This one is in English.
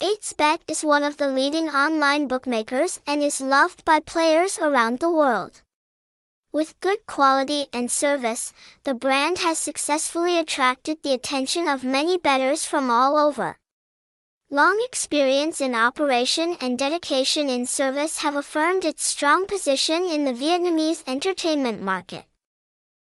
8xBet is one of the leading online bookmakers and is loved by players around the world. With good quality and service, the brand has successfully attracted the attention of many bettors from all over. Long experience in operation and dedication in service have affirmed its strong position in the Vietnamese entertainment market.